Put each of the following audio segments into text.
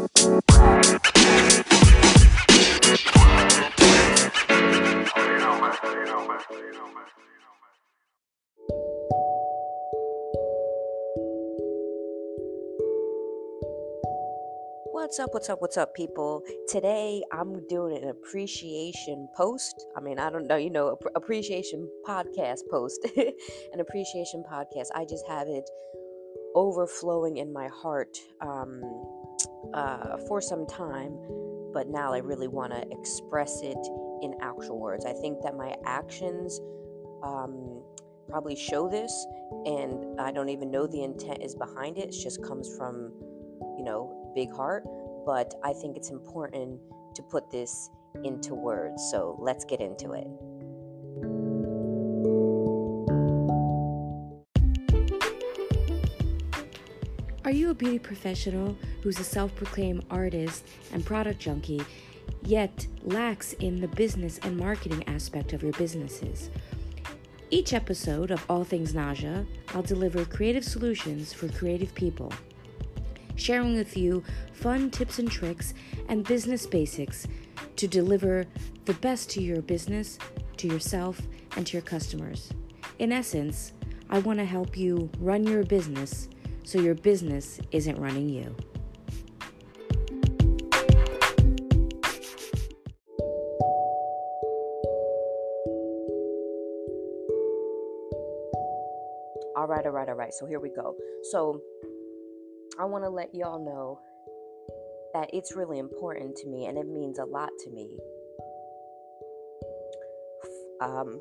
What's up, what's up, what's up, people? Today I'm doing an appreciation post. I mean, I don't know, you know, appreciation podcast post. an appreciation podcast. I just have it overflowing in my heart um, uh, for some time, but now I really want to express it in actual words. I think that my actions um, probably show this, and I don't even know the intent is behind it. It just comes from, you know, big heart, but I think it's important to put this into words. So let's get into it. Are you a beauty professional who's a self proclaimed artist and product junkie, yet lacks in the business and marketing aspect of your businesses? Each episode of All Things Naja, I'll deliver creative solutions for creative people sharing with you fun tips and tricks and business basics to deliver the best to your business, to yourself, and to your customers. In essence, I want to help you run your business so your business isn't running you. All right, all right, all right. So here we go. So I want to let y'all know that it's really important to me and it means a lot to me. Um,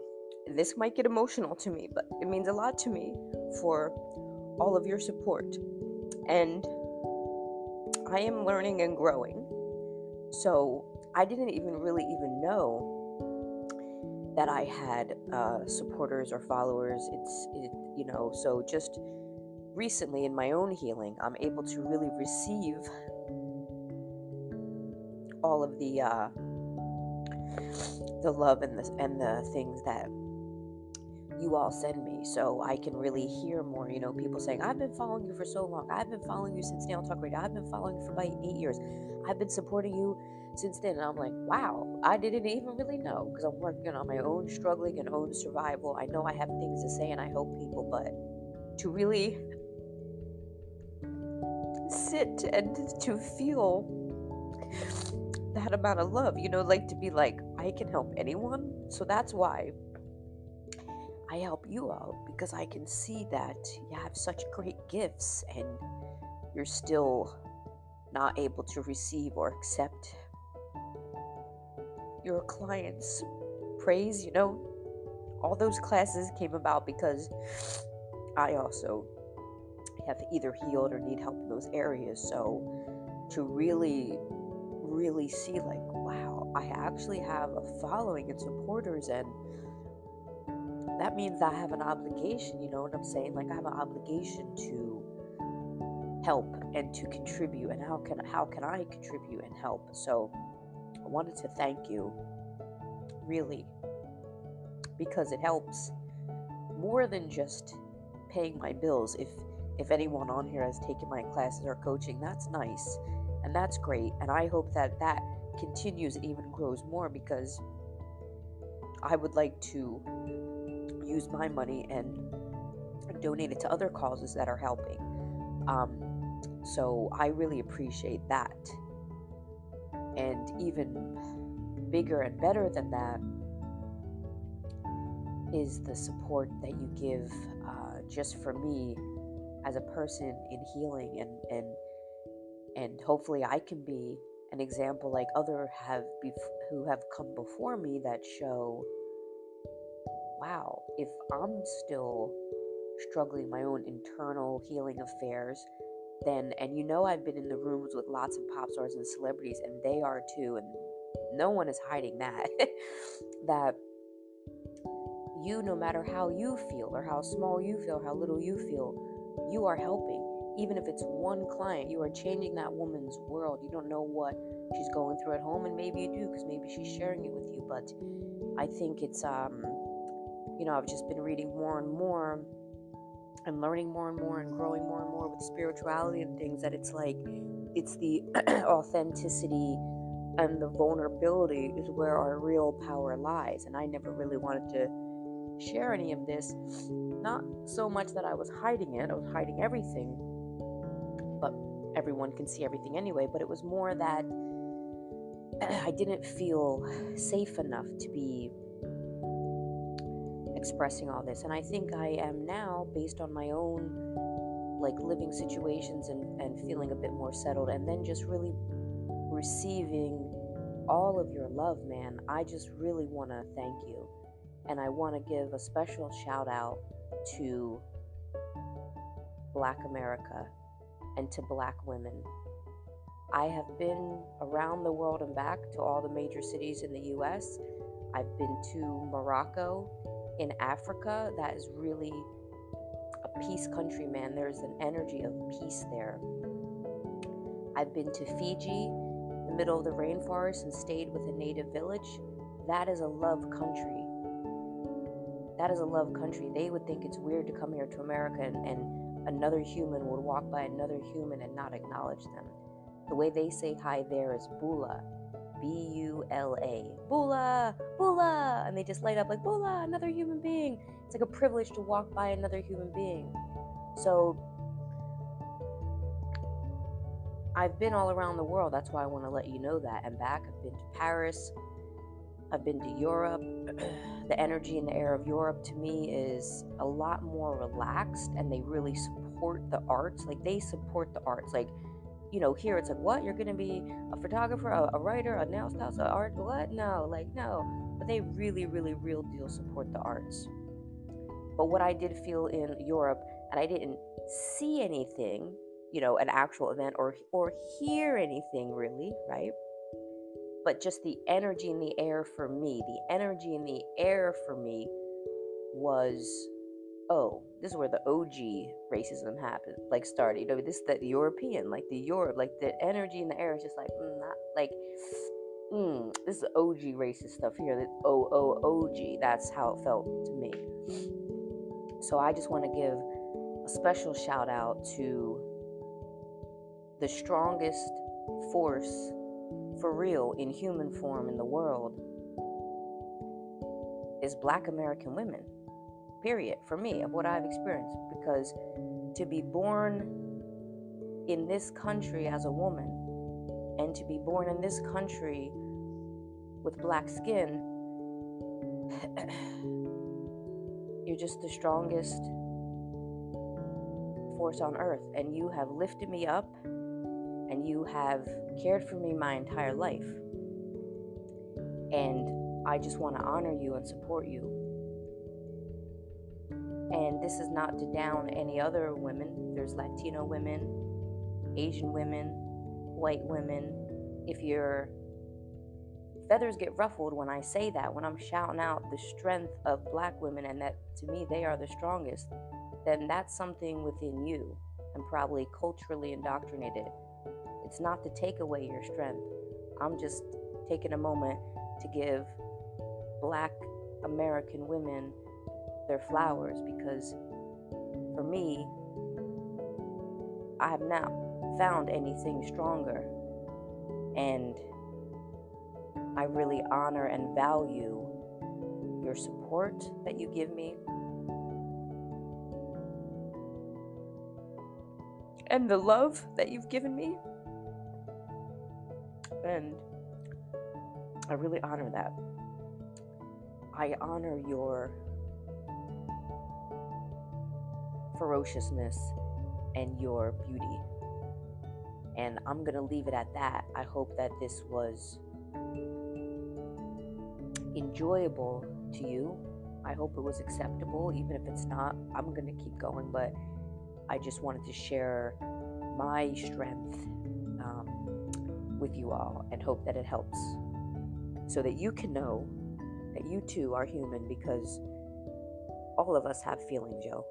this might get emotional to me, but it means a lot to me for all of your support. And I am learning and growing. So I didn't even really even know that I had uh, supporters or followers. It's, it, you know, so just recently in my own healing, I'm able to really receive all of the uh, the love and the and the things that you all send me so I can really hear more. You know, people saying, I've been following you for so long. I've been following you since Nail Talk Radio. I've been following you for about eight years. I've been supporting you since then. And I'm like, wow, I didn't even really know because I'm working on my own struggling and own survival. I know I have things to say and I help people, but to really sit and to feel that amount of love, you know, like to be like, I can help anyone. So that's why I help you out because I can see that you have such great gifts and you're still not able to receive or accept your clients' praise, you know. All those classes came about because I also have either healed or need help in those areas. So to really, really see, like, wow, I actually have a following and supporters, and that means I have an obligation, you know what I'm saying? Like, I have an obligation to help and to contribute and how can how can I contribute and help so I wanted to thank you really because it helps more than just paying my bills if if anyone on here has taken my classes or coaching, that's nice and that's great. And I hope that that continues and even grows more because I would like to use my money and donate it to other causes that are helping. Um, so I really appreciate that. And even bigger and better than that is the support that you give uh, just for me as a person in healing and and and hopefully I can be an example like other have bef- who have come before me that show wow if I'm still struggling my own internal healing affairs then and you know I've been in the rooms with lots of pop stars and celebrities and they are too and no one is hiding that that you no matter how you feel or how small you feel how little you feel you are helping. Even if it's one client, you are changing that woman's world. You don't know what she's going through at home, and maybe you do because maybe she's sharing it with you. But I think it's, um, you know, I've just been reading more and more and learning more and more and growing more and more with spirituality and things that it's like it's the authenticity and the vulnerability is where our real power lies. And I never really wanted to share any of this. Not so much that I was hiding it, I was hiding everything, but everyone can see everything anyway. But it was more that I didn't feel safe enough to be expressing all this. And I think I am now, based on my own like living situations and, and feeling a bit more settled, and then just really receiving all of your love, man. I just really want to thank you. And I want to give a special shout out to Black America and to Black women. I have been around the world and back to all the major cities in the US. I've been to Morocco in Africa. That is really a peace country, man. There's an energy of peace there. I've been to Fiji, the middle of the rainforest, and stayed with a native village. That is a love country. That is a love country. They would think it's weird to come here to America and, and another human would walk by another human and not acknowledge them. The way they say hi there is bula. B U L A. Bula! Bula! And they just light up like, Bula, another human being. It's like a privilege to walk by another human being. So I've been all around the world. That's why I want to let you know that. And back, I've been to Paris. I've been to Europe. the energy in the air of Europe to me is a lot more relaxed and they really support the arts. Like they support the arts. Like you know, here it's like, what? You're going to be a photographer, a, a writer, a nail stylist, an art? What? No, like, no. But they really, really, real deal support the arts. But what I did feel in Europe, and I didn't see anything, you know, an actual event or or hear anything really, right? But just the energy in the air for me, the energy in the air for me was oh, this is where the OG racism happened, like started. You know, this the European, like the Europe, like the energy in the air is just like mm, not like. Mm, this is OG racist stuff here. The O O O G. That's how it felt to me. So I just want to give a special shout out to the strongest force for real in human form in the world is black American women period, for me, of what I've experienced. Because to be born in this country as a woman and to be born in this country with black skin, you're just the strongest force on earth. And you have lifted me up and you have cared for me my entire life. And I just want to honor you and support you and this is not to down any other women. There's Latino women, Asian women, white women. If your feathers get ruffled when I say that, when I'm shouting out the strength of black women and that to me they are the strongest, then that's something within you and probably culturally indoctrinated. It's not to take away your strength. I'm just taking a moment to give black American women their flowers because for me, I have not found anything stronger. And I really honor and value your support that you give me. And the love that you've given me. And I really honor that. I honor your ferociousness and your beauty. And I'm going to leave it at that. I hope that this was enjoyable to you. I hope it was acceptable. Even if it's not, I'm going to keep going. But I just wanted to share my strength um, with you all and hope that it helps so that you can know that you too are human because all of us have feelings, yo.